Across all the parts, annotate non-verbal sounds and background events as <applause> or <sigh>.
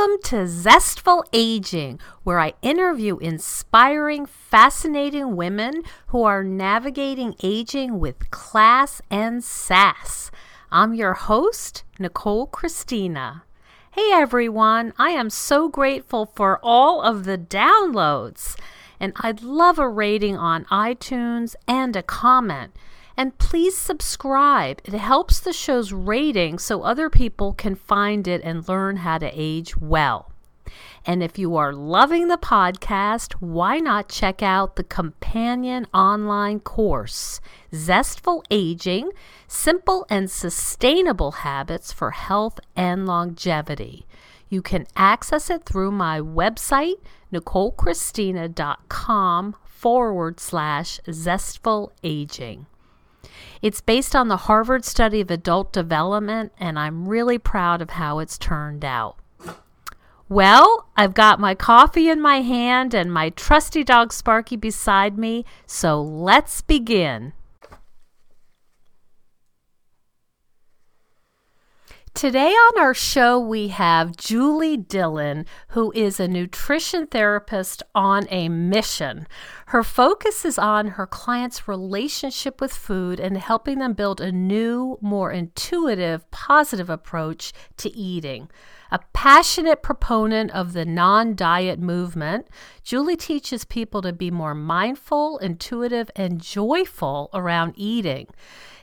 Welcome to Zestful Aging, where I interview inspiring, fascinating women who are navigating aging with class and sass. I'm your host, Nicole Christina. Hey everyone, I am so grateful for all of the downloads, and I'd love a rating on iTunes and a comment. And please subscribe. It helps the show's rating so other people can find it and learn how to age well. And if you are loving the podcast, why not check out the companion online course, Zestful Aging Simple and Sustainable Habits for Health and Longevity? You can access it through my website, NicoleChristina.com forward slash Zestful Aging. It's based on the Harvard study of adult development, and I'm really proud of how it's turned out. Well, I've got my coffee in my hand and my trusty dog Sparky beside me, so let's begin. Today on our show, we have Julie Dillon, who is a nutrition therapist on a mission. Her focus is on her clients' relationship with food and helping them build a new, more intuitive, positive approach to eating. A passionate proponent of the non diet movement, Julie teaches people to be more mindful, intuitive, and joyful around eating.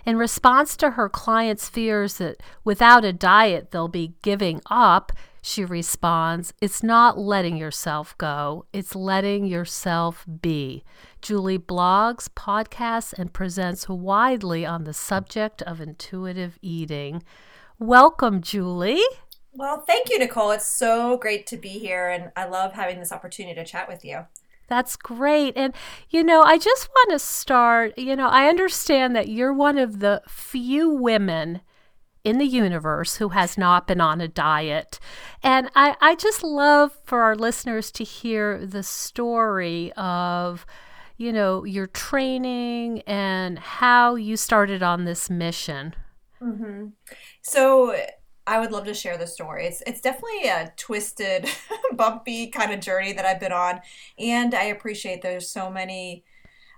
In response to her clients' fears that without a diet they'll be giving up, she responds, It's not letting yourself go, it's letting yourself be. Julie blogs, podcasts, and presents widely on the subject of intuitive eating. Welcome, Julie. Well, thank you, Nicole. It's so great to be here, and I love having this opportunity to chat with you. That's great. And, you know, I just want to start. You know, I understand that you're one of the few women in the universe who has not been on a diet. And I, I just love for our listeners to hear the story of, you know, your training and how you started on this mission. Mm-hmm. So, I would love to share the story. It's it's definitely a twisted, <laughs> bumpy kind of journey that I've been on, and I appreciate there's so many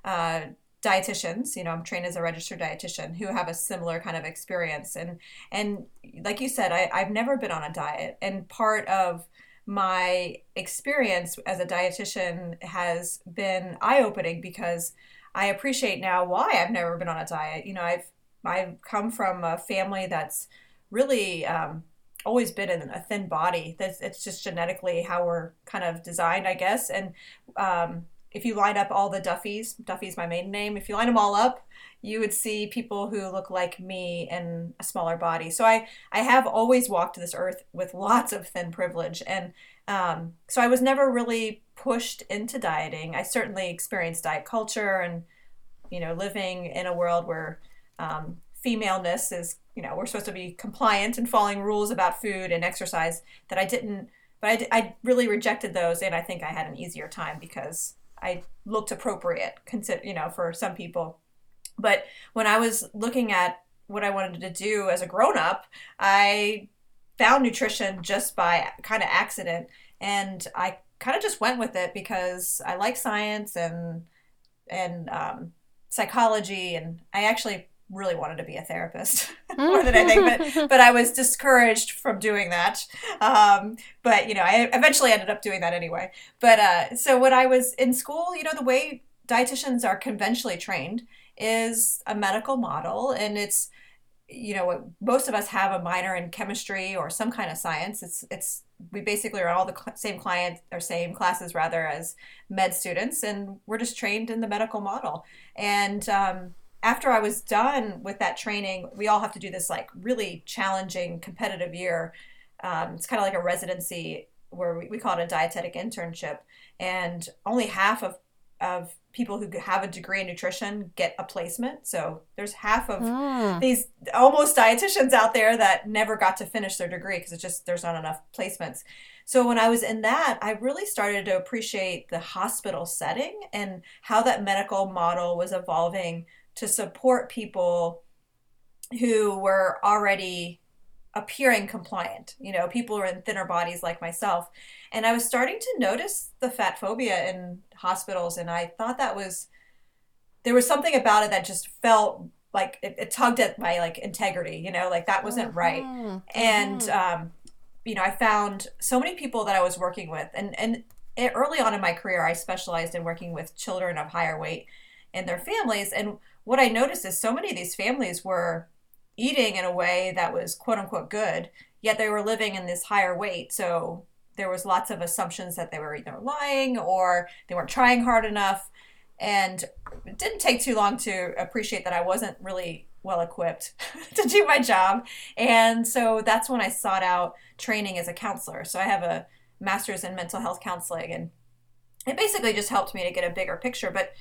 uh, dietitians. You know, I'm trained as a registered dietitian who have a similar kind of experience, and and like you said, I, I've never been on a diet, and part of my experience as a dietitian has been eye opening because I appreciate now why I've never been on a diet. You know, I've I've come from a family that's really um, always been in a thin body. That's it's just genetically how we're kind of designed, I guess. And um, if you line up all the Duffys, Duffy's my maiden name. If you line them all up, you would see people who look like me in a smaller body. So I I have always walked this earth with lots of thin privilege, and um, so I was never really pushed into dieting. I certainly experienced diet culture and you know living in a world where um, femaleness is you know we're supposed to be compliant and following rules about food and exercise that i didn't but I, I really rejected those and i think i had an easier time because i looked appropriate consider you know for some people. But when i was looking at what i wanted to do as a grown-up i found nutrition just by kind of accident and i kind of just went with it because i like science and and um, psychology and i actually really wanted to be a therapist <laughs> more than anything, but <laughs> but I was discouraged from doing that. Um, but you know, I eventually ended up doing that anyway. But uh, so when I was in school, you know, the way dietitians are conventionally trained is a medical model, and it's you know most of us have a minor in chemistry or some kind of science. It's it's we basically are all the cl- same client or same classes rather as med students, and we're just trained in the medical model and. Um, after I was done with that training, we all have to do this like really challenging competitive year. Um, it's kind of like a residency where we, we call it a dietetic internship, and only half of of people who have a degree in nutrition get a placement. So there's half of mm. these almost dietitians out there that never got to finish their degree because it's just there's not enough placements. So when I was in that, I really started to appreciate the hospital setting and how that medical model was evolving to support people who were already appearing compliant. You know, people who are in thinner bodies like myself. And I was starting to notice the fat phobia in hospitals, and I thought that was there was something about it that just felt like it, it tugged at my like integrity, you know, like that wasn't right. Mm-hmm. And um, you know, I found so many people that I was working with, and and early on in my career, I specialized in working with children of higher weight and their families. And what I noticed is so many of these families were eating in a way that was quote unquote good, yet they were living in this higher weight. So there was lots of assumptions that they were either lying or they weren't trying hard enough. And it didn't take too long to appreciate that I wasn't really well equipped <laughs> to do my job. And so that's when I sought out training as a counselor. So I have a master's in mental health counseling and it basically just helped me to get a bigger picture. But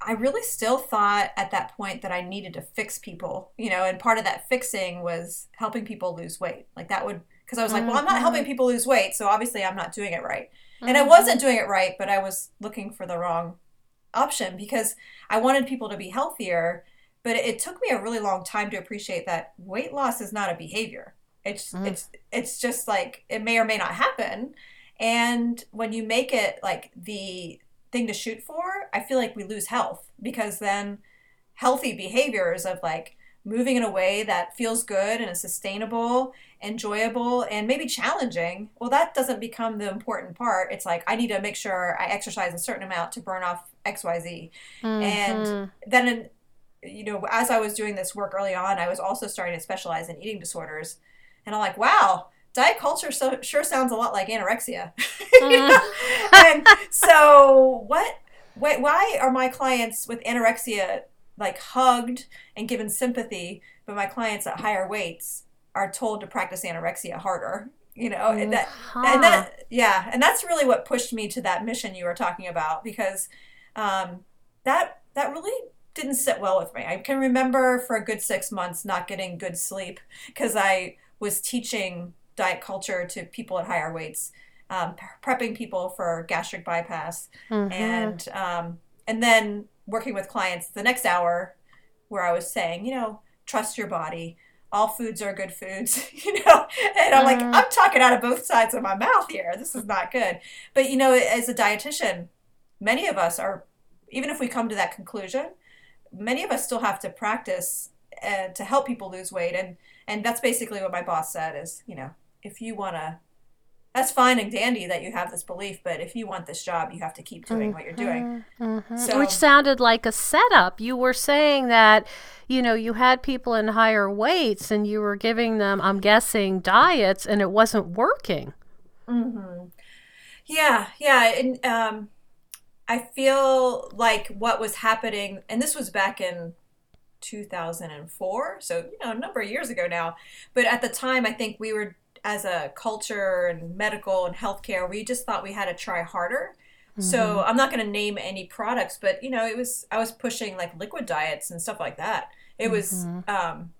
I really still thought at that point that I needed to fix people, you know, and part of that fixing was helping people lose weight. Like that would, because I was like, well, I'm not helping people lose weight, so obviously I'm not doing it right. And I wasn't doing it right, but I was looking for the wrong option because I wanted people to be healthier. But it took me a really long time to appreciate that weight loss is not a behavior. It's Mm. it's it's just like it may or may not happen. And when you make it like the thing to shoot for, I feel like we lose health because then healthy behaviors of like moving in a way that feels good and is sustainable, enjoyable, and maybe challenging, well, that doesn't become the important part. It's like I need to make sure I exercise a certain amount to burn off XYZ. Mm-hmm. And then, in, you know, as I was doing this work early on, I was also starting to specialize in eating disorders. And I'm like, wow, diet culture so, sure sounds a lot like anorexia. Know? <laughs> and so, what? Wait, why are my clients with anorexia like hugged and given sympathy, but my clients at higher weights are told to practice anorexia harder? You know, and that and that yeah and that's really what pushed me to that mission you were talking about because um, that that really didn't sit well with me i can remember for a good six months not getting good sleep because i was teaching diet culture to people at higher weights um, prepping people for gastric bypass Mhm. and um, and then working with clients the next hour where I was saying, you know, trust your body. All foods are good foods, <laughs> you know. And I'm like, Mhm. I'm talking out of both sides of my mouth here. This is not good. But you know, as a dietitian, many of us are, even if we come to that conclusion, many of us still have to practice uh, to help people lose weight. And and that's basically what my boss said is, you know, if you want to that's fine and dandy that you have this belief, but if you want this job, you have to keep doing what you're doing. Mhm. So- Which sounded like a setup. You were saying that, you know, you had people in higher weights and you were giving them, I'm guessing, diets and it wasn't working. hmm Yeah, yeah, and um, I feel like what was happening, and this was back in 2004, so you know, a number of years ago now. But at the time, I think we were, as a culture and medical and healthcare, we just thought we had to try harder. So mm-hmm. I'm not going to name any products, but you know, it was I was pushing like liquid diets and stuff like that. It was mm-hmm. um,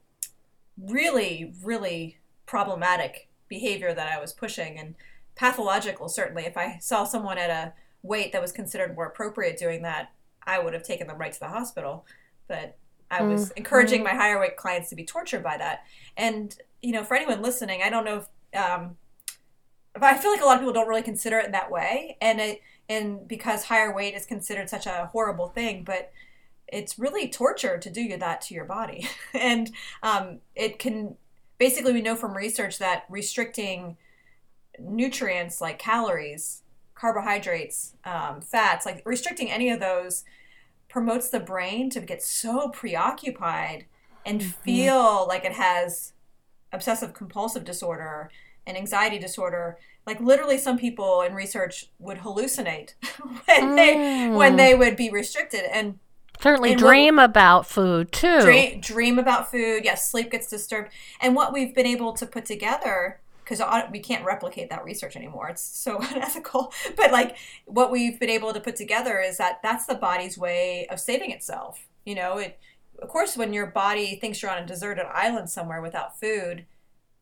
really, really problematic behavior that I was pushing and pathological. Certainly, if I saw someone at a weight that was considered more appropriate doing that, I would have taken them right to the hospital. But I was mm-hmm. encouraging my higher weight clients to be tortured by that. And you know, for anyone listening, I don't know if. Um, but I feel like a lot of people don't really consider it in that way, and it and because higher weight is considered such a horrible thing, but it's really torture to do that to your body, <laughs> and um, it can basically we know from research that restricting nutrients like calories, carbohydrates, um, fats, like restricting any of those promotes the brain to get so preoccupied and feel like it has obsessive compulsive disorder and anxiety disorder like literally some people in research would hallucinate <laughs> when they when mm. they would be restricted and Certainly And what- dream about food too. dream, dream about food. Yes sleep gets disturbed. And what we've been able to put together because we can't replicate that research anymore. It's so <laughs> unethical. But like what we've been able to put together is that that's the body's way of saving itself. You know it of course when your body thinks you're on a deserted island somewhere without food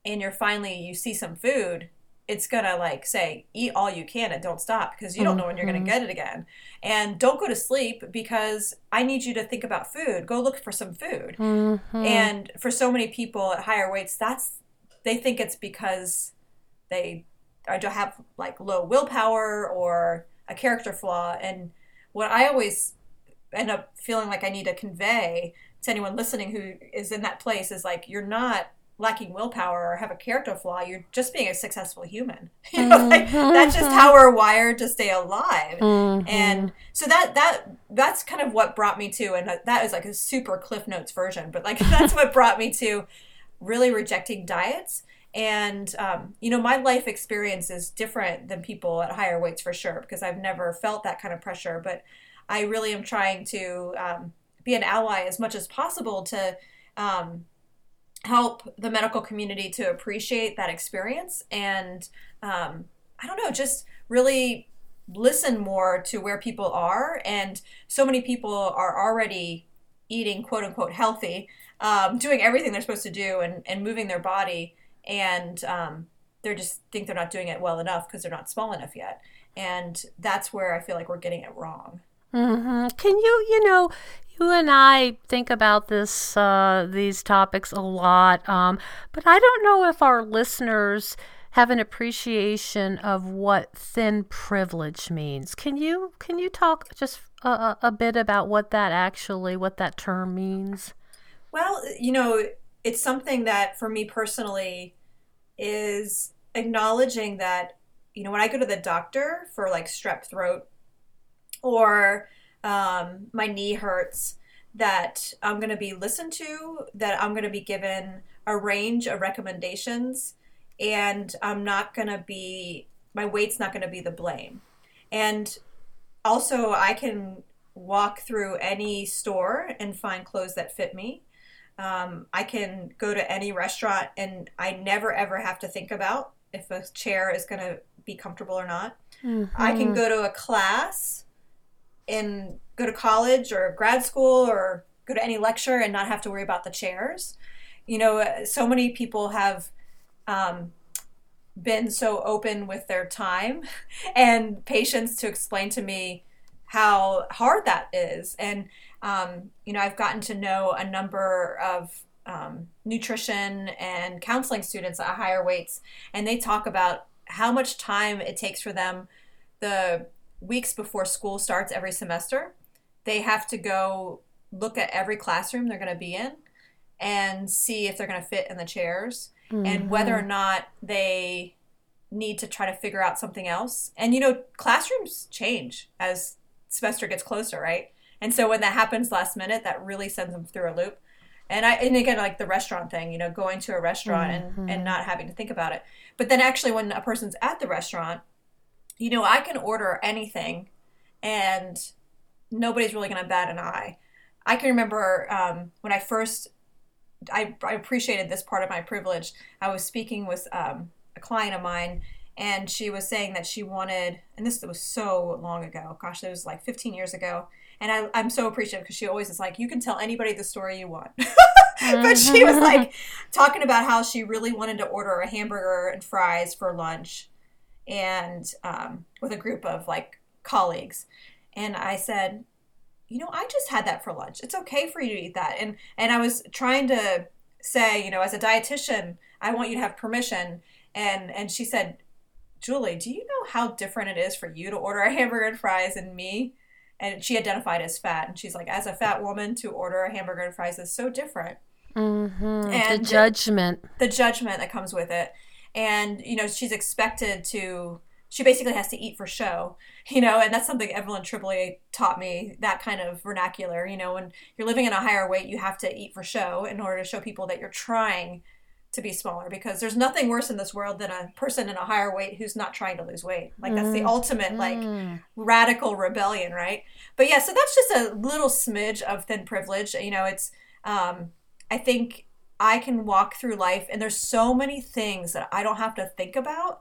and you're finally you see some food it's gonna like say eat all you can and don't stop because you don't know when you're gonna get it again and don't go to sleep because i need you to think about food go look for some food Mhm. and for so many people at higher weights that's they think it's because they or don't have like low willpower or a character flaw. And what I always end up feeling like I need to convey to anyone listening who is in that place is like you're not lacking willpower or have a character flaw you're just being a successful human. <laughs> You know like, that's just how we're wired to stay alive. Mm-hmm. and so that that that's kind of what brought me to and that is like a super cliff notes version but like <laughs> that's what brought me to really rejecting diets. And um, you know my life experience is different than people at higher weights for sure because i've never felt that kind of pressure but i really am trying to um, be an ally as much as possible to um, help the medical community to appreciate that experience and um, i don't know just really listen more to where people are. And so many people are already eating quote unquote healthy um, doing everything they're supposed to do and, and moving their body. And um, they just think they're not doing it well enough because they're not small enough yet. And that's where i feel like we're getting it wrong. Mm-hmm. can you you know you and I think about this uh, these topics a lot, um, but I don't know if our listeners have an appreciation of what thin privilege means. Can you can you talk just a, a bit about what that actually what that term means? Well, you know, it's something that for me personally is acknowledging that you know when I go to the doctor for like strep throat or um, my knee hurts, that I'm going to be listened to, that I'm going to be given a range of recommendations, and I'm not going to be, my weight's not going to be the blame. And also, I can walk through any store and find clothes that fit me. Um, I can go to any restaurant and I never ever have to think about if a chair is going to be comfortable or not. Mm-hmm. I can go to a class and go to college or grad school or go to any lecture and not have to worry about the chairs. You know, so many people have um, been so open with their time <laughs> and patience to explain to me how hard that is. And, um, you know, I've gotten to know a number of um, nutrition and counseling students at higher weights, and they talk about how much time it takes for them the weeks before school starts every semester. They have to go look at every classroom they're going to be in and see if they're going to fit in the chairs mm-hmm. and whether or not they need to try to figure out something else. And you know, classrooms change as semester gets closer, right? And so when that happens last minute, that really sends them through a loop. And I and again like the restaurant thing, you know, going to a restaurant mm-hmm. and, and not having to think about it. But then actually when a person's at the restaurant you know, I can order anything and nobody's really going to bat an eye. I can remember um, when I first, I, I, appreciated this part of my privilege. I was speaking with um, a client of mine, and she was saying that she wanted, and this was so long ago. Gosh, it was like 15 years ago. And I, I'm so appreciative because she always is like, you can tell anybody the story you want. <laughs> but she was like talking about how she really wanted to order a hamburger and fries for lunch and um, with a group of like colleagues. And i said you know i just had that for lunch. It's okay for you to eat that. And and i was trying to say you know as a dietitian i want you to have permission. And and she said julie do you know how different it is for you to order a hamburger and fries and me? And she identified as fat. And she's like as a fat woman to order a hamburger and fries is so different. Mm-hmm. and the judgment. the judgment that comes with it and you know she's expected to she basically has to eat for show <laughs> you know and that's something evelyn tribole taught me that kind of vernacular you know when you're living in a higher weight you have to eat for show in order to show people that you're trying to be smaller because there's nothing worse in this world than a person in a higher weight who's not trying to lose weight like that's the mm. ultimate like mm. radical rebellion right but yeah so that's just a little smidge of thin privilege you know it's um i think I can walk through life and there's so many things that I don't have to think about.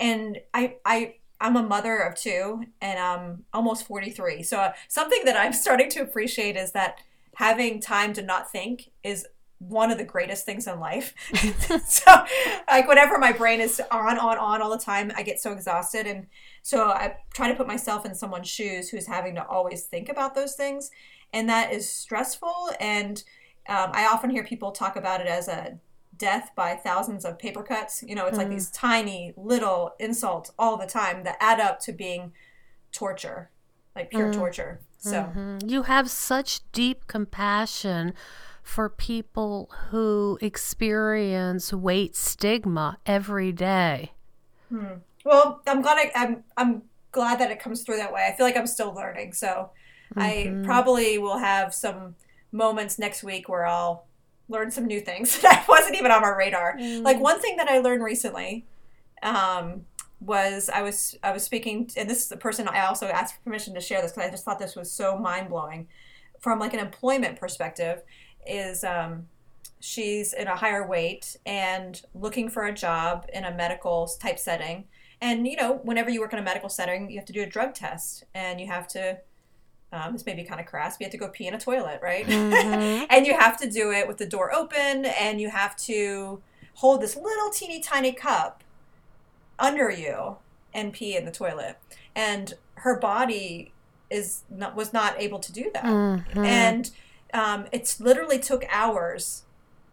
And I I I'm a mother of two and I'm almost 43. So uh, something that I'm <laughs> starting to appreciate is that having time to not think is one of the greatest things in life. <laughs> so like whenever my brain is on on on all the time, I get so exhausted and so I try to put myself in someone's shoes who's having to always think about those things and that is stressful and um, I often hear people talk about it as a death by thousands of paper cuts. You know, it's like these tiny little insults all the time that add up to being torture, like pure torture. So, Mhm. You have such deep compassion for people who experience weight stigma every day. well, I'm glad I, I'm I'm glad that it comes through that way. I feel like I'm still learning, so I probably will have some moments next week where I'll learn some new things <laughs> that wasn't even on my radar. Like one thing that I learned recently um, was I was I was speaking, and this is the person I also asked permission to share this because I just thought this was so mind blowing from like an employment perspective. Is um, she's in a higher weight and looking for a job in a medical type setting. And you know, whenever you work in a medical setting, you have to do a drug test, and you have to. Um, this may be kind of crass, but you have to go pee in a toilet, right? <laughs> and you have to do it with the door open, and you have to hold this little teeny tiny cup under you and pee in the toilet. And her body is not was not able to do that, Mhm. and um, it's literally took hours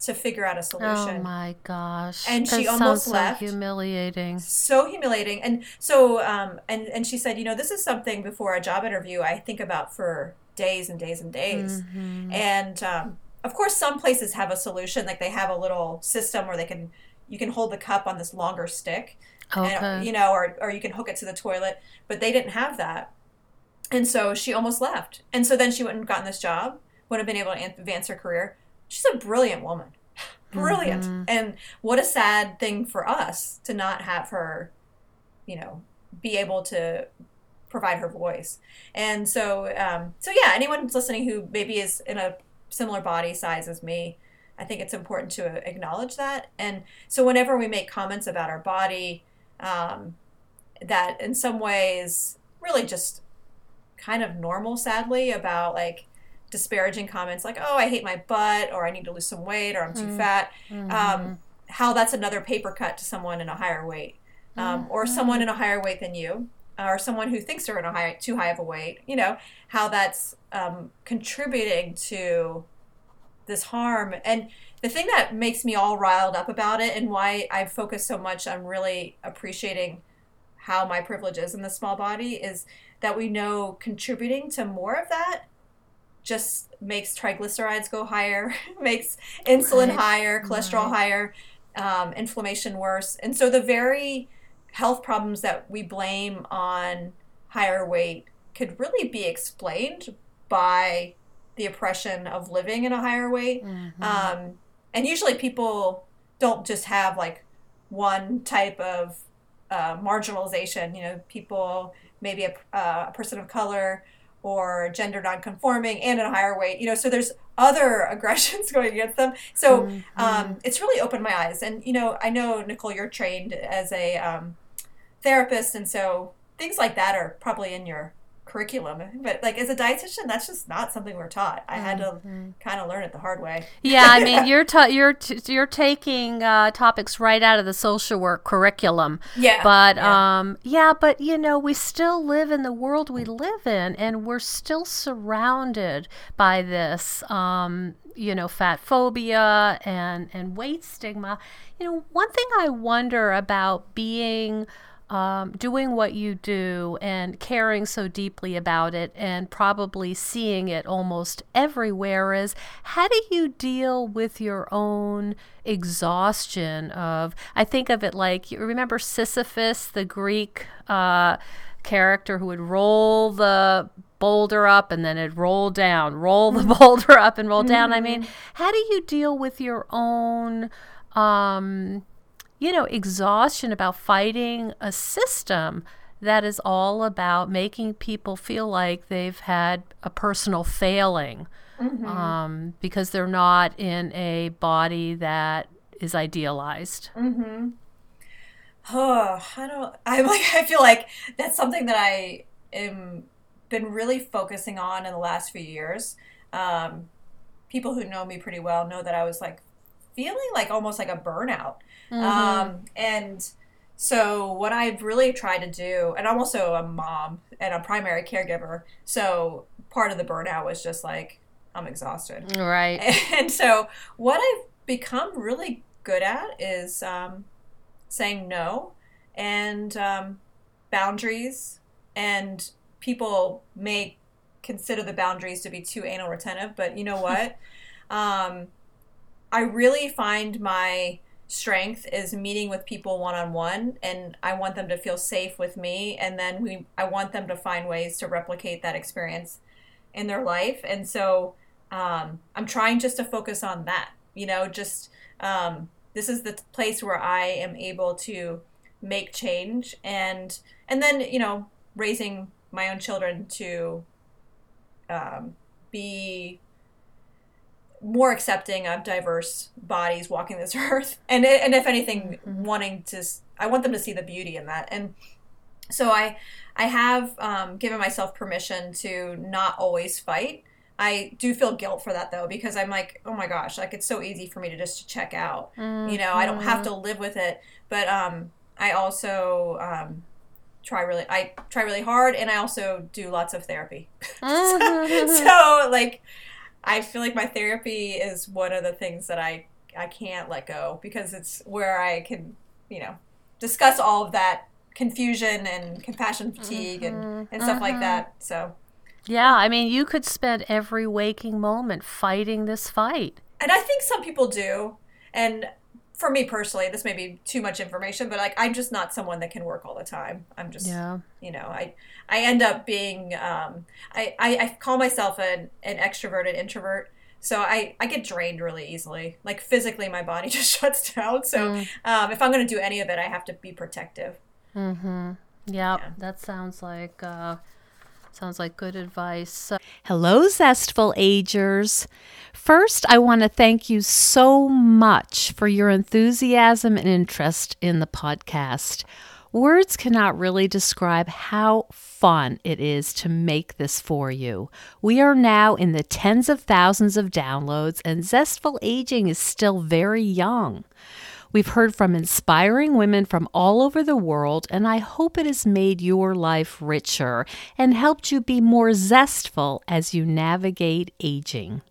to figure out a solution. Oh my gosh. And she That almost sounds so left. humiliating. so humiliating and so um and and she said you know this is something before a job interview i think about for days and days and days Mhm. and um, of course some places have a solution like they have a little system where they can you can hold the cup on this longer stick Okay. and, you know or, or you can hook it to the toilet but they didn't have that and so she almost left and so then she wouldn't have gotten this job wouldn't have been able to advance her career she's a brilliant woman. <sighs> Brilliant. Mhm. and what a sad thing for us to not have her you know be able to provide her voice. And so um, so yeah anyone who's listening who maybe is in a similar body size as me i think it's important to acknowledge that. And so whenever we make comments about our body um, that in some ways really just kind of normal sadly about like disparaging comments like oh i hate my butt or i need to lose some weight or i'm too Mm. fat Mm-hmm. um, how that's another paper cut to someone in a higher weight um, or someone in a higher weight than you or someone who thinks they're in a high too high of a weight you know how that's um, contributing to this harm and the thing that makes me all riled up about it and why i focus so much on really appreciating how my privilege is in the small body is that we know contributing to more of that just makes triglycerides go higher, <laughs> makes insulin Right. higher, cholesterol Right. higher, um, inflammation worse. And so the very health problems that we blame on higher weight could really be explained by the oppression of living in a higher weight. Mhm. Um, and usually people don't just have like one type of uh, marginalization. You know, people, maybe a, uh, a person of color or gender nonconforming and in a higher weight. You know, so there's other <laughs> aggressions going against them. So um, it's really opened my eyes. And, you know, I know, Nicole, you're trained as a um, therapist. And so things like that are probably in your curriculum. But like as a dietitian, that's just not something we're taught. I had to kind of learn it the hard way. yeah, I mean, <laughs> you're ta- you're t- you're taking uh, topics right out of the social work curriculum. Yeah. But yeah. um, yeah, but you know, we still live in the world we live in, and we're still surrounded by this, um, you know, fat phobia and and weight stigma. You know, one thing I wonder about being. Um, doing what you do and caring so deeply about it and probably seeing it almost everywhere is how do you deal with your own exhaustion of i think of it like you remember sisyphus the greek uh, character who would roll the boulder up and then it'd roll down roll the <laughs> boulder up and roll down? I mean how do you deal with your own um, you know, exhaustion about fighting a system that is all about making people feel like they've had a personal failing um, because they're not in a body that is idealized. Mm-hmm. Oh, I don't. I'm <laughs> like. I feel like that's something that I am been really focusing on in the last few years. Um, people who know me pretty well know that I was like feeling like almost like a burnout. Um, and so what I've really tried to do, and I'm also a mom and a primary caregiver, so part of the burnout was just like I'm exhausted. Right. <laughs> And so, what I've become really good at is um, saying no and um, boundaries. And people may consider the boundaries to be too anal retentive, but you know what? <laughs> um, I really find my strength is meeting with people one on one and I want them to feel safe with me and then we I want them to find ways to replicate that experience in their life. And so um, I'm trying just to focus on that you know just um, this is the place where I am able to make change and and then you know raising my own children to um, be more accepting of diverse bodies walking this <laughs> earth and and if anything mm-hmm. wanting to i want them to see the beauty in that and so i i have um, given myself permission to not always fight i do feel guilt for that though because i'm like oh my gosh like it's so easy for me to just check out mm-hmm. you know i don't have to live with it but um i also um try really i try really hard and i also do lots of therapy <laughs> mm-hmm. so, <laughs> so like I feel like my therapy is one of the things that I I can't let go because it's where I can, you know, discuss all of that confusion and compassion fatigue mm-hmm. and, and stuff like that. Mm-hmm. So Yeah, I mean you could spend every waking moment fighting this fight. And I think some people do. And for me personally, this may be too much information, but like I'm just not someone that can work all the time. I'm just, yeah. you know, I I end up being, um, I, I, I call myself an an extroverted introvert. So I, I get drained really easily. Like physically, my body <laughs> just shuts down. So mm. um, if I'm going to do any of it, I have to be protective. Mm-hmm. Yep, yeah, that sounds like uh, Sounds like good advice. Hello, Zestful Agers. First, I want to thank you so much for your enthusiasm and interest in the podcast. Words cannot really describe how fun it is to make this for you. We are now in the tens of thousands of downloads, and Zestful Aging is still very young. We've heard from inspiring women from all over the world, and I hope it has made your life richer and helped you be more zestful as you navigate aging.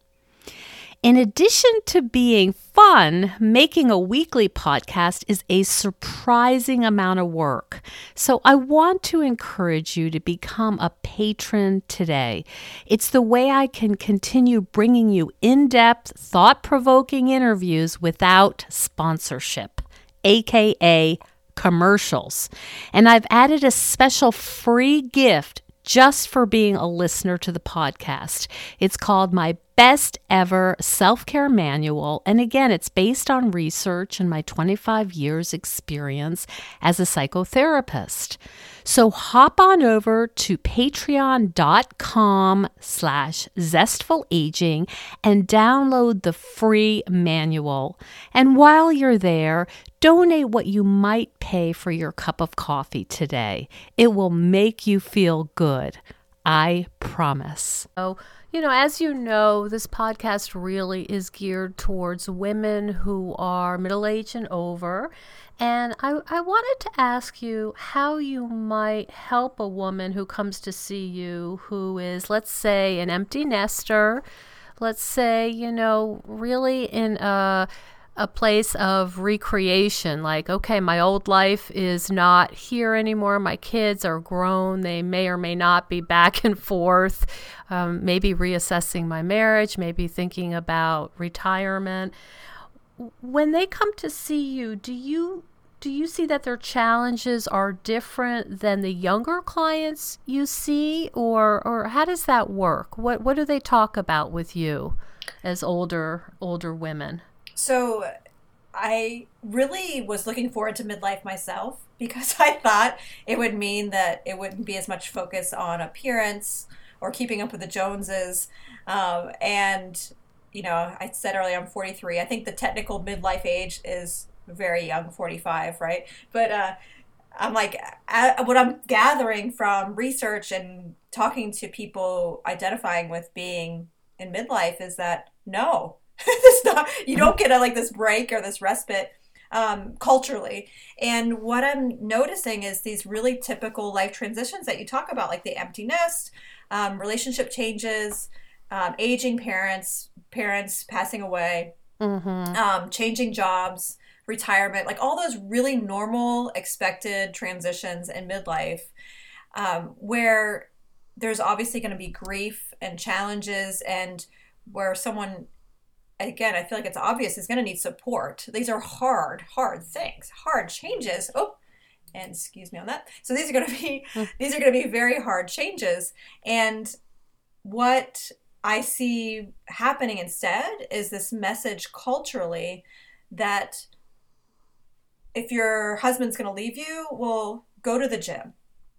In addition to being fun, making a weekly podcast is a surprising amount of work. So I want to encourage you to become a patron today. It's the way I can continue bringing you in depth, thought provoking interviews without sponsorship, aka commercials. And I've added a special free gift just for being a listener to the podcast. It's called My Best Ever Self Care Manual. And again, it's based on research and my 25 years' experience as a psychotherapist. So hop on over to patreon.com slash zestfulaging and download the free manual. And while you're there, donate what you might pay for your cup of coffee today. It will make you feel good. I promise. So, you know, as you know, this podcast really is geared towards women who are middle aged and over. And I, I wanted to ask you how you might help a woman who comes to see you who is, let's say, an empty nester, let's say, you know, really in a a place of recreation like okay my old life is not here anymore. My kids are grown. They may or may not be back and forth. Um, maybe reassessing my marriage maybe thinking about retirement. When they come to see you do you do you see that their challenges are different than the younger clients you see? Or or how does that work? What what do they talk about with you as older older women so I really was looking forward to midlife myself <laughs> because I thought it would mean that it wouldn't be as much focus on appearance or keeping up with the Joneses. Um, and, you know, I said earlier I'm 43. I think the technical midlife age is very young, 45, right? But uh, I'm like, what I'm gathering from research and talking to people identifying with being in midlife is that no, <laughs> this not you don't get a like this break or this respite um, culturally. And what I'm noticing is these really typical life transitions that you talk about, like the empty nest, um, relationship changes, um, aging parents, parents passing away, mm-hmm. Um, changing jobs. retirement, like all those really normal, expected transitions in midlife, um, where there's obviously going to be grief and challenges, and where someone, again, I feel like it's obvious, is going to need support. These are hard, hard things, hard changes. Oh, and excuse me on that. So these are going to be <laughs> these are going to be very hard changes, and what I see happening instead is this message culturally that if your husband's going to leave you, well, go to the gym.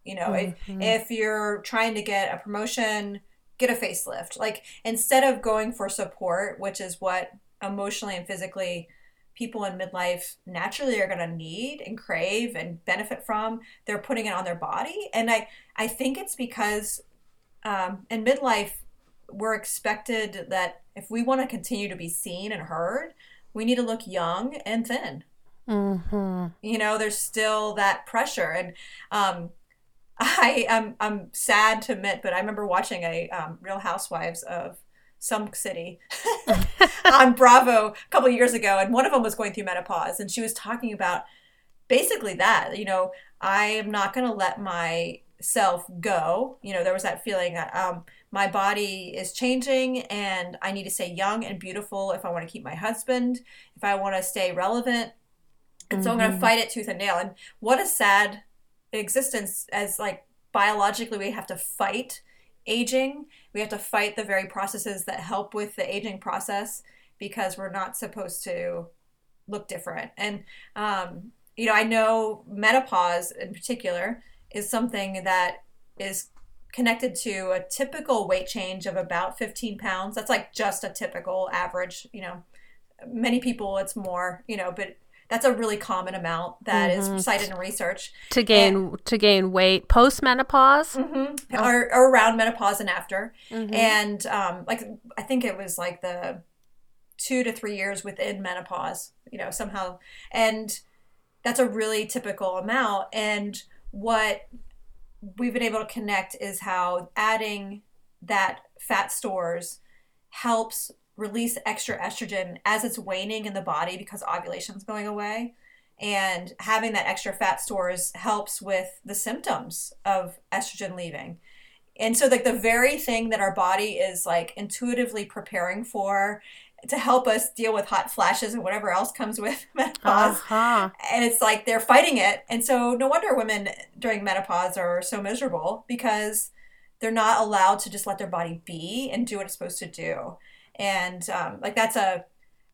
You know, mm-hmm. if, if you're trying to get a promotion, get a facelift. Like instead of going for support, which is what emotionally and physically people in midlife naturally are going to need and crave and benefit from, they're putting it on their body. And I, I think it's because um, in midlife, we're expected that if we want to continue to be seen and heard, we need to look young and thin. Mm-hmm. You know, there's still that pressure, and um, I am I'm sad to admit, but I remember watching a um, Real Housewives of some city <laughs> on Bravo a couple years ago, and one of them was going through menopause, and she was talking about basically that. You know, I am not going to let myself go. You know, there was that feeling that um, my body is changing and I need to stay young and beautiful if I want to keep my husband, if I want to stay relevant. And mm-hmm. so I'm going to fight it tooth and nail. And what a sad existence as like biologically we have to fight aging. We have to fight the very processes that help with the aging process because we're not supposed to look different. And um, you know, I know menopause in particular is something that is connected to a typical weight change of about 15 pounds. That's like just a typical average, you know. Many people it's more, you know, but that's a really common amount that mm-hmm. is cited in research to gain and, to gain weight post menopause mm-hmm, oh. or, or, around menopause and after. Mm-hmm. And um, like I think it was like the two to three years within menopause, you know, somehow, and that's a really typical amount. And what we've been able to connect is how adding that fat stores helps release extra estrogen as it's waning in the body because ovulation is going away and having that extra fat stores helps with the symptoms of estrogen leaving and so like the very thing that our body is like intuitively preparing for to help us deal with hot flashes and whatever else comes with <laughs> menopause. Uh-huh. And it's like they're fighting it. And so no wonder women during menopause are so miserable because they're not allowed to just let their body be and do what it's supposed to do. And um, like that's a,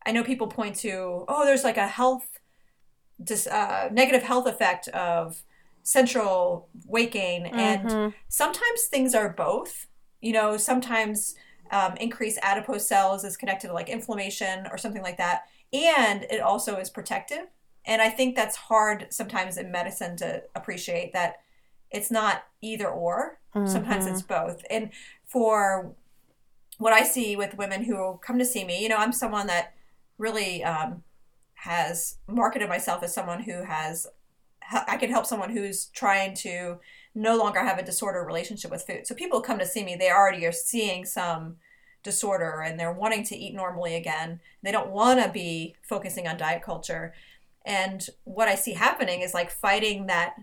I know people point to, oh, there's like a health, dis, uh, negative health effect of central weight gain. Mm-hmm. And sometimes things are both. You know, sometimes um, increased adipose cells is connected to like inflammation or something like that. And it also is protective. And I think that's hard sometimes in medicine to appreciate that it's not either or. Mm-hmm. Sometimes it's both. And for what I see with women who come to see me, you know, I'm someone that really um, has marketed myself as someone who has, I can help someone who's trying to no longer have a disorder relationship with food. So people come to see me, they already are seeing some disorder and they're wanting to eat normally again. They don't want to be focusing on diet culture. And what I see happening is like fighting that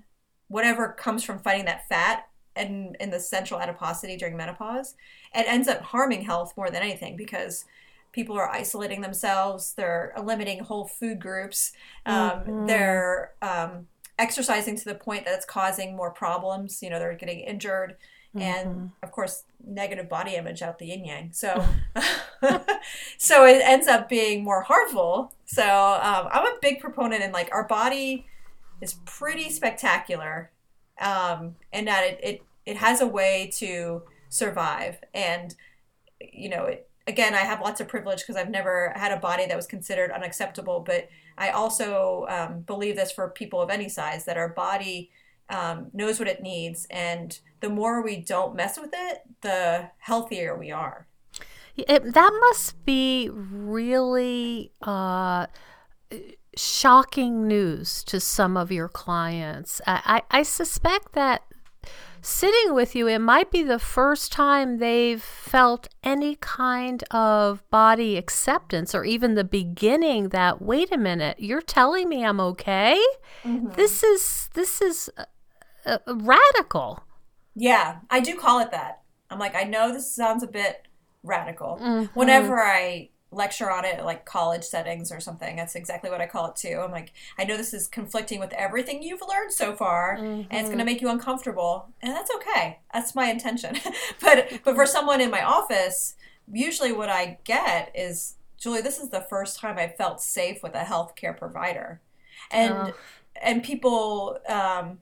whatever comes from fighting that fat and in the central adiposity during menopause, it ends up harming health more than anything because people are isolating themselves, they're limiting whole food groups, um, mm-hmm. they're um, exercising to the point that it's causing more problems. You know, they're getting injured. Mm-hmm. And of course, negative body image out the yin yang. So, <laughs> so it ends up being more harmful. So um, I'm a big proponent in like our body is pretty spectacular, um, and that it, it it has a way to survive. And you know, it, again, I have lots of privilege because I've never had a body that was considered unacceptable. But I also um, believe this for people of any size that our body um, knows what it needs, and the more we don't mess with it, the healthier we are. It, that must be really uh, shocking news to some of your clients. I, I, I suspect that sitting with you, it might be the first time they've felt any kind of body acceptance or even the beginning that, wait a minute, you're telling me I'm okay? Mm-hmm. This is, this is uh, uh, radical. Yeah, I do call it that. I'm like, I know this sounds a bit radical. Mm-hmm. Whenever I lecture on it like college settings or something. That's exactly what I call it too. I'm like, I know this is conflicting with everything you've learned so far, mm-hmm. and it's going to make you uncomfortable, and that's okay. That's my intention. <laughs> but but for someone in my office, usually what I get is, Julie, this is the first time I felt safe with a healthcare provider, and oh. and people, um,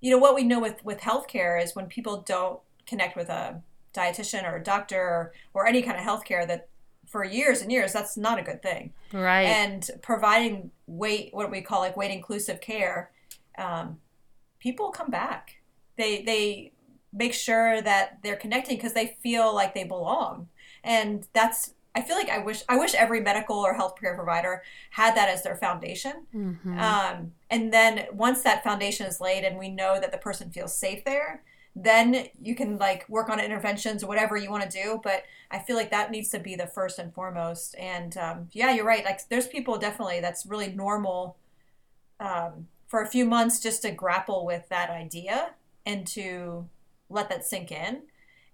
you know, what we know with with healthcare is when people don't connect with a dietitian or a doctor or, or any kind of healthcare that for years and years, that's not a good thing. Right. And providing weight, what we call like weight inclusive care, um, people come back. They they make sure that they're connecting because they feel like they belong, and that's. I feel like I wish I wish every medical or healthcare provider had that as their foundation. Mm-hmm. Um, and then once that foundation is laid, and we know that the person feels safe there, then you can like work on interventions or whatever you want to do but i feel like that needs to be the first and foremost and um, yeah you're right like there's people definitely that's really normal um, for a few months just to grapple with that idea and to let that sink in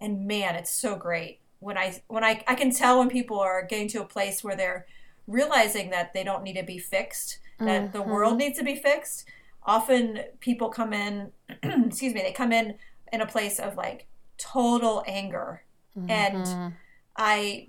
and man it's so great when i when i i can tell when people are getting to a place where they're realizing that they don't need to be fixed that mm-hmm. the world needs to be fixed often people come in <clears throat> excuse me they come in in a place of like total anger mm-hmm. and i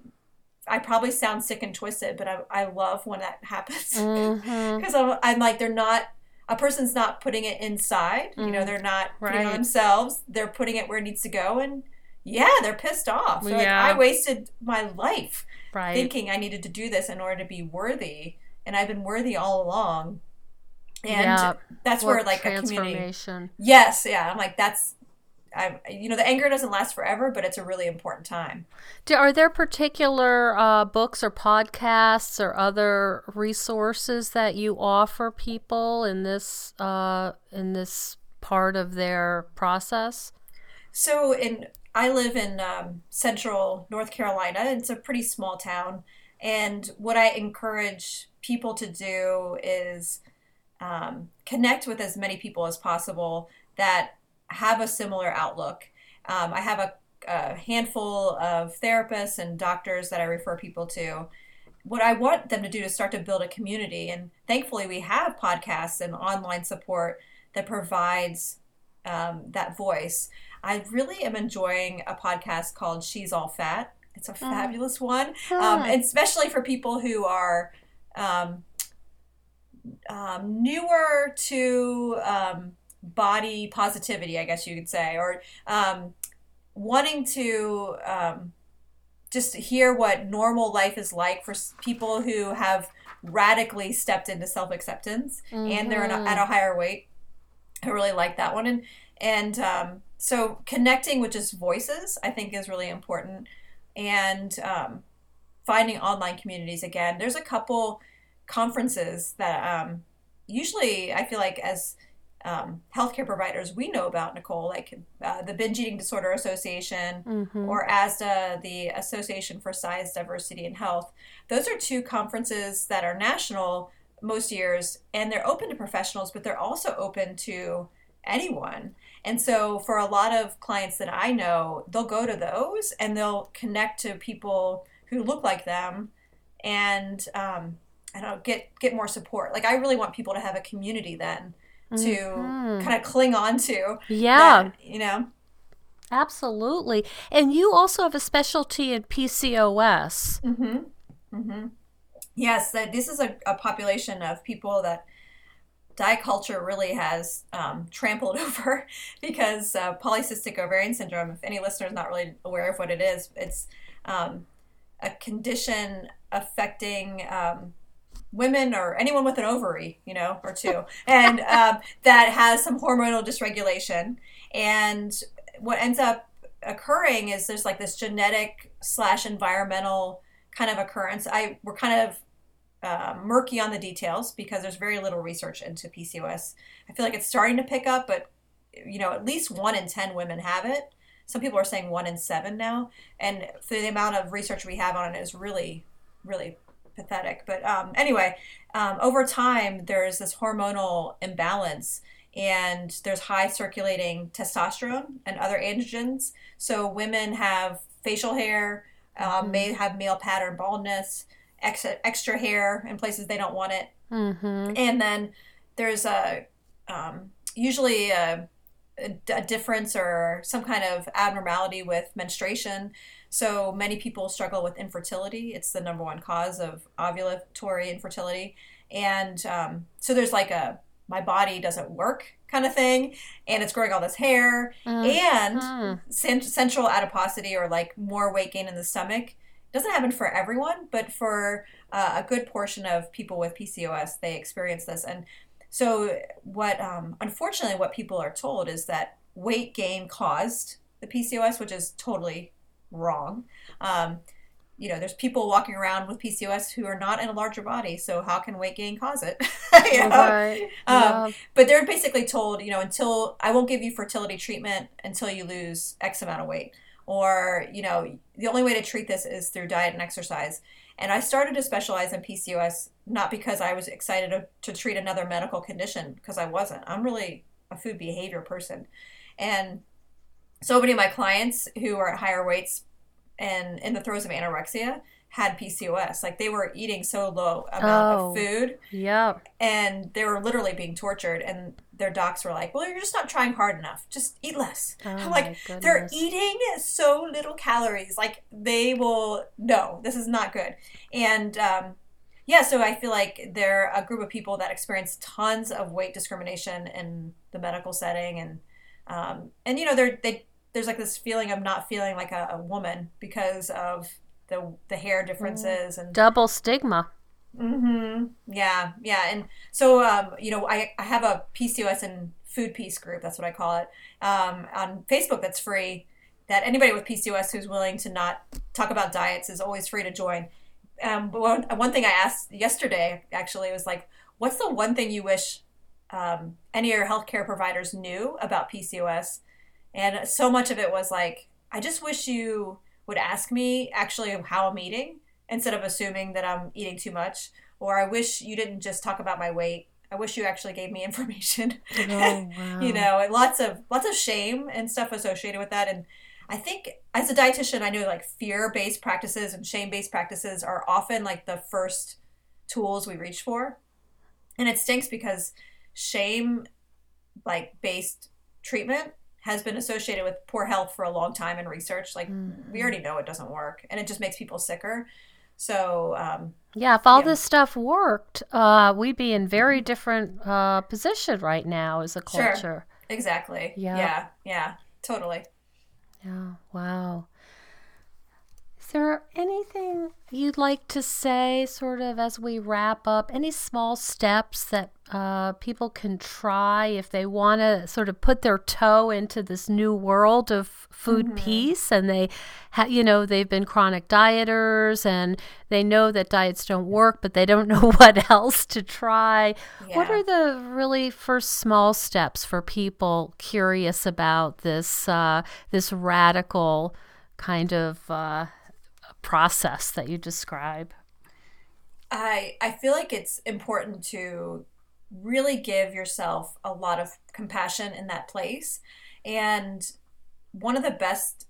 i probably sound sick and twisted but i, I love when that happens because <laughs> mm-hmm. I'm, I'm like they're not a person's not putting it inside mm-hmm. you know they're not right. putting it on themselves they're putting it where it needs to go and yeah they're pissed off yeah. Like, i wasted my life right. thinking i needed to do this in order to be worthy and i've been worthy all along and yeah. that's what where like a community yes yeah i'm like that's I, you know, the anger doesn't last forever, but it's a really important time. Do, are there particular uh, books or podcasts or other resources that you offer people in this uh, in this part of their process? So, in I live in um, Central North Carolina. It's a pretty small town, and what I encourage people to do is um, connect with as many people as possible that have a similar outlook. Um, I have a, a handful of therapists and doctors that I refer people to what I want them to do is start to build a community. And thankfully, we have podcasts and online support that provides um, that voice. I really am enjoying a podcast called She's All Fat. It's a uh-huh. fabulous one, um, especially for people who are um, um newer to um, body positivity, I guess you could say, or um, wanting to um, just hear what normal life is like for people who have radically stepped into self acceptance mm-hmm. and they're a, at a higher weight. I really like that one, and and um, so connecting with just voices, I think, is really important, and um, finding online communities again. There's a couple conferences that um, usually I feel like as um, healthcare providers we know about, Nicole, like uh, the Binge Eating Disorder Association mm-hmm. or ASDAH, the Association for Size, Diversity, and Health. Those are two conferences that are national most years, and they're open to professionals, but they're also open to anyone. And so, for a lot of clients that I know, they'll go to those and they'll connect to people who look like them, and um, I don't know, get get more support. Like I really want people to have a community then to mm-hmm. kind of cling on to. Yeah. That, you know? Absolutely. And you also have a specialty in PCOS. Mm-hmm. Mm-hmm. Yes, that this is a, a population of people that diet culture really has um, trampled <laughs> over because uh, polycystic ovarian syndrome, if any listener is not really aware of what it is, it's um, a condition affecting um, women or anyone with an ovary, you know, or two, and um, that has some hormonal dysregulation. And what ends up occurring is there's like this genetic slash environmental kind of occurrence. I we're kind of uh, murky on the details because there's very little research into PCOS. I feel like it's starting to pick up, but you know, at least one in 10 women have it. Some people are saying one in seven now. And for the amount of research we have on it is really, really pathetic. But um, anyway, um, over time, there's this hormonal imbalance and there's high circulating testosterone and other androgens. So women have facial hair, um, mm-hmm. may have male pattern baldness, extra, extra hair in places they don't want it. Mm-hmm. And then there's a um, usually a, a difference or some kind of abnormality with menstruation. So many people struggle with infertility. It's the number one cause of ovulatory infertility. And um, so there's like a my body doesn't work kind of thing and it's growing all this hair mm-hmm. and cent- central adiposity or like more weight gain in the stomach doesn't happen for everyone but for uh, a good portion of people with pcos they experience this and so what um, unfortunately what people are told is that weight gain caused the pcos which is totally wrong um, you know, there's people walking around with PCOS who are not in a larger body, so how can weight gain cause it? <laughs> you know? right. um, yeah. But they're basically told, you know, until I won't give you fertility treatment until you lose X amount of weight, or you know, the only way to treat this is through diet and exercise. And I started to specialize in PCOS not because I was excited to, to treat another medical condition, because I wasn't. I'm really a food behavior person, and so many of my clients who are at higher weights and in the throes of anorexia had PCOS. Like they were eating so low amount oh, of food. Yeah. And they were literally being tortured and their docs were like, "Well, you're just not trying hard enough. Just eat less." Oh, like they're eating so little calories. Like they will no, this is not good. And um, yeah, so I feel like they're a group of people that experience tons of weight discrimination in the medical setting and um, and you know they're they there's like this feeling of not feeling like a, a woman because of the the hair differences and double stigma. Mm-hmm. Yeah, yeah, and so um, you know, I I have a PCOS and food peace group. That's what I call it um, on Facebook. That's free. That anybody with PCOS who's willing to not talk about diets is always free to join. Um, but one, one thing I asked yesterday actually was like, what's the one thing you wish um, any of your healthcare providers knew about PCOS? And so much of it was like, I just wish you would ask me actually how I'm eating instead of assuming that I'm eating too much. Or I wish you didn't just talk about my weight. I wish you actually gave me <laughs> information. Oh, <laughs> wow. you know, lots of lots of shame and stuff associated with that. And I think as a dietitian, I know like fear based practices and shame based practices are often like the first tools we reach for. And it stinks because shame like based treatment has been associated with poor health for a long time in research. Like mm-hmm. we already know it doesn't work, and it just makes people sicker. So um, yeah, if all yeah. this stuff worked, uh, we'd be in very different uh, position right now as a culture. Sure. Exactly. Yeah. Yeah. Yeah. Totally. Yeah. Wow. Is there anything you'd like to say, sort of, as we wrap up? Any small steps that uh, people can try if they want to sort of put their toe into this new world of food mm-hmm. peace and they ha- you know they've been chronic dieters and they know that diets don't work but they don't <laughs> know what else to try yeah. what are the really first small steps for people curious about this uh, this radical kind of uh, process that you describe I I feel like it's important to really give yourself a lot of compassion in that place. And one of the best,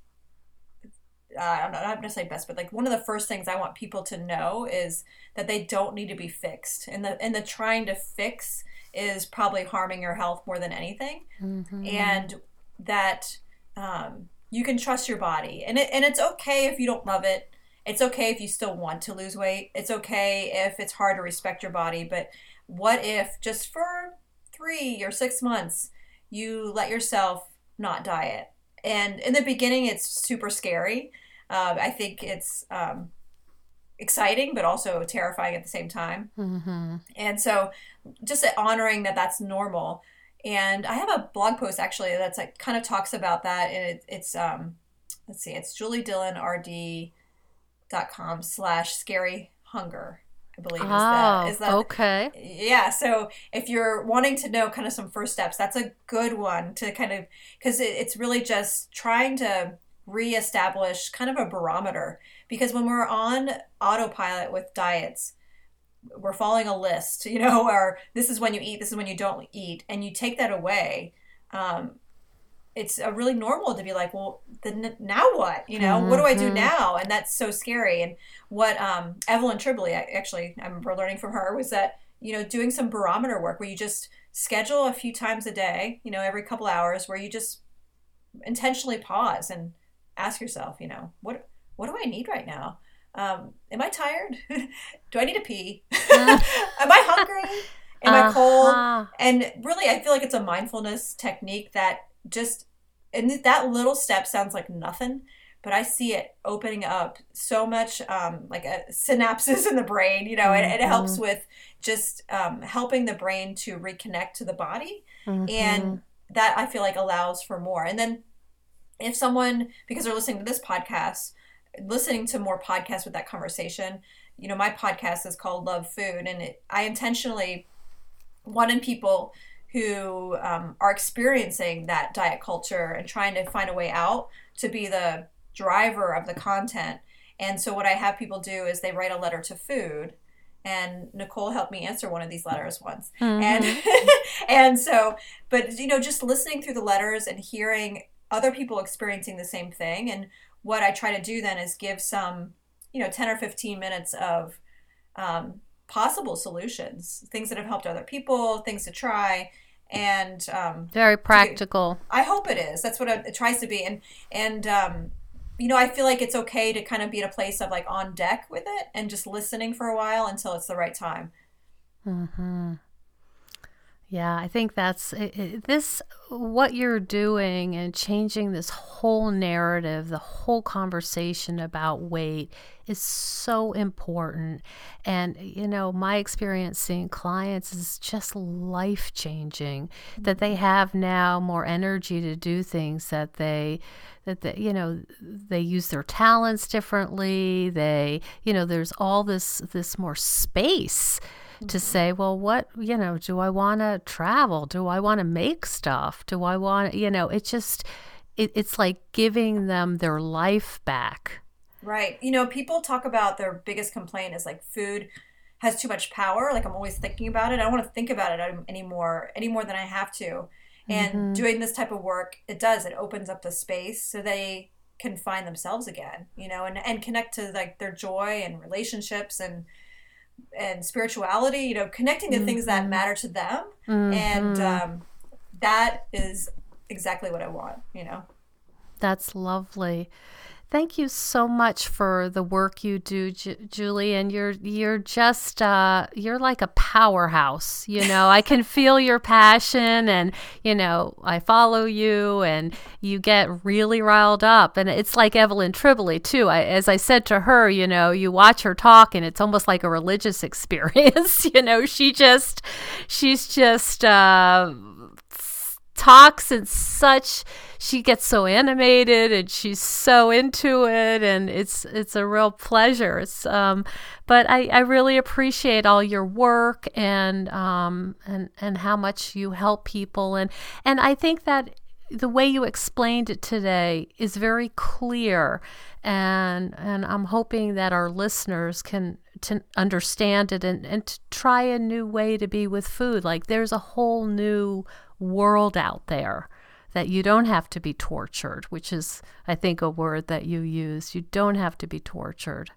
uh, I'm not going to say best, but like one of the first things I want people to know is that they don't need to be fixed. And the, and the trying to fix is probably harming your health more than anything. Mm-hmm. And that um, you can trust your body. And, it, and it's okay if you don't love it. It's okay if you still want to lose weight. It's okay if it's hard to respect your body, but what if just for three or six months you let yourself not diet? And in the beginning, it's super scary. Uh, I think it's um, exciting, but also terrifying at the same time. Mm-hmm. And so, just honoring that that's normal. And I have a blog post actually that's like kind of talks about that, and it, it's um, let's see, it's juliedillonrd.com slash scary hunger I believe is Oh, the is the okay. yeah. So if you're wanting to know kind of some first steps, that's a good one to kind of because it, it's really just trying to reestablish kind of a barometer because when we're on autopilot with diets we're following a list, you know, <laughs> or this is when you eat, this is when you don't eat, and you take that away, um, it's a really normal to be like, well, then now what? You know, what do I do Mhm. now? And that's so scary. And what um, Evelyn Tribole, actually, I remember learning from her was that you know doing some barometer work where you just schedule a few times a day, you know, every couple hours, where you just intentionally pause and ask yourself, you know, what what do I need right now? Um, am I tired? <laughs> do I need to pee? <laughs> am I hungry? Am I cold? Uh-huh. And really, I feel like it's a mindfulness technique that just, and that little step sounds like nothing, but I see it opening up so much, um, like a synapses <laughs> in the brain, you know, and it helps with just um, helping the brain to reconnect to the body. Mhm. And that I feel like allows for more. And then if someone, because they're listening to this podcast, listening to more podcasts with that conversation, you know, my podcast is called Love Food, and it, I intentionally wanted people who um, are experiencing that diet culture and trying to find a way out to be the driver of the content. And so, what I have people do is they write a letter to food. And Nicole helped me answer one of these letters once. And <laughs> and so, but you know, just listening through the letters and hearing other people experiencing the same thing. And what I try to do then is give some, you know, 10 or 15 minutes of um, possible solutions, things that have helped other people, things to try. And um, Very practical. I hope it is. That's what it, it tries to be. And, and, um, you know, I feel like it's okay to kind of be in a place of like on deck with it and just listening for a while until it's the right time. hmm Yeah, I think that's it, it, this what you're doing and changing this whole narrative, the whole conversation about weight is so important. And you know, my experience seeing clients is just life changing that they mm-hmm. have now more energy to do things that they that they, you know they use their talents differently they you know there's all this this more space to say, well, what, you know, do I want to travel? Do I want to make stuff? Do I want, you know, it just, it, it's like giving them their life back. Right. You know, people talk about their biggest complaint is like food has too much power. Like I'm always thinking about it. I don't want to think about it anymore, any more than I have to. And Mhm. doing this type of work, it does. It opens up the space so they can find themselves again, you know, and, and connect to like their joy and relationships and and spirituality, you know, connecting to things that Mhm. matter to them. And Mhm. um, that is exactly what I want, you know. That's lovely. Thank you so much for the work you do, Ju- Julie. And you're you're just uh, you're like a powerhouse. You know, I can feel your passion, and you know, I follow you, and you get really riled up. And it's like Evelyn Tribole too. I, as I said to her, you know, you watch her talk, and it's almost like a religious <laughs> experience. you know, she just she's just. Uh, talks in such. She gets so animated and she's so into it and it's it's a real pleasure. It's um but i i really appreciate all your work and um and and how much you help people. And and i think that the way you explained it today is very clear. And and i'm hoping that our listeners can to understand it and, and to try a new way to be with food. Like there's a whole new world out there that you don't have to be tortured, which is, I think, a word that you use. You don't have to be tortured.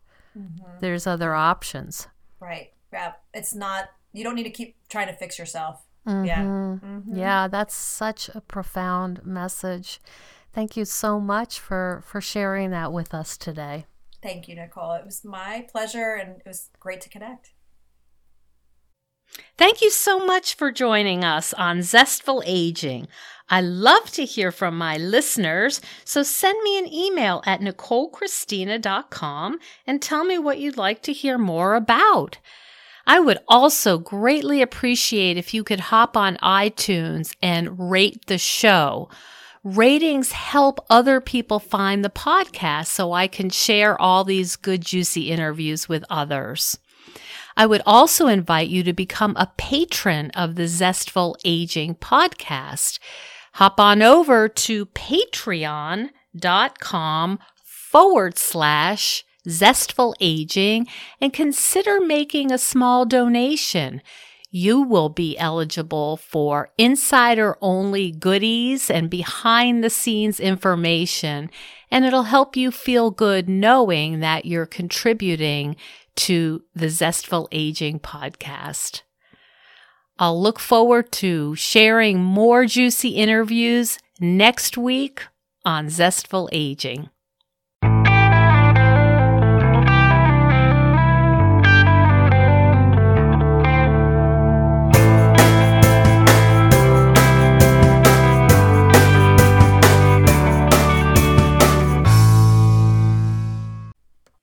There's other options. Right. Yeah. It's not, you don't need to keep trying to fix yourself. Yeah. Mhm. Mhm. Yeah, that's such a profound message. Thank you so much for for sharing that with us today. Thank you, Nicole. It was my pleasure and it was great to connect. Thank you so much for joining us on Zestful Aging. I love to hear from my listeners, so send me an email at nicolechristina.com and tell me what you'd like to hear more about. I would also greatly appreciate if you could hop on iTunes and rate the show. Ratings help other people find the podcast so I can share all these good, juicy interviews with others. I would also invite you to become a patron of the Zestful Aging podcast. Hop on over to patreon.com forward slash zestful aging and consider making a small donation. You will be eligible for insider only goodies and behind the scenes information, and it'll help you feel good knowing that you're contributing to the Zestful Aging podcast. I'll look forward to sharing more juicy interviews next week on Zestful Aging.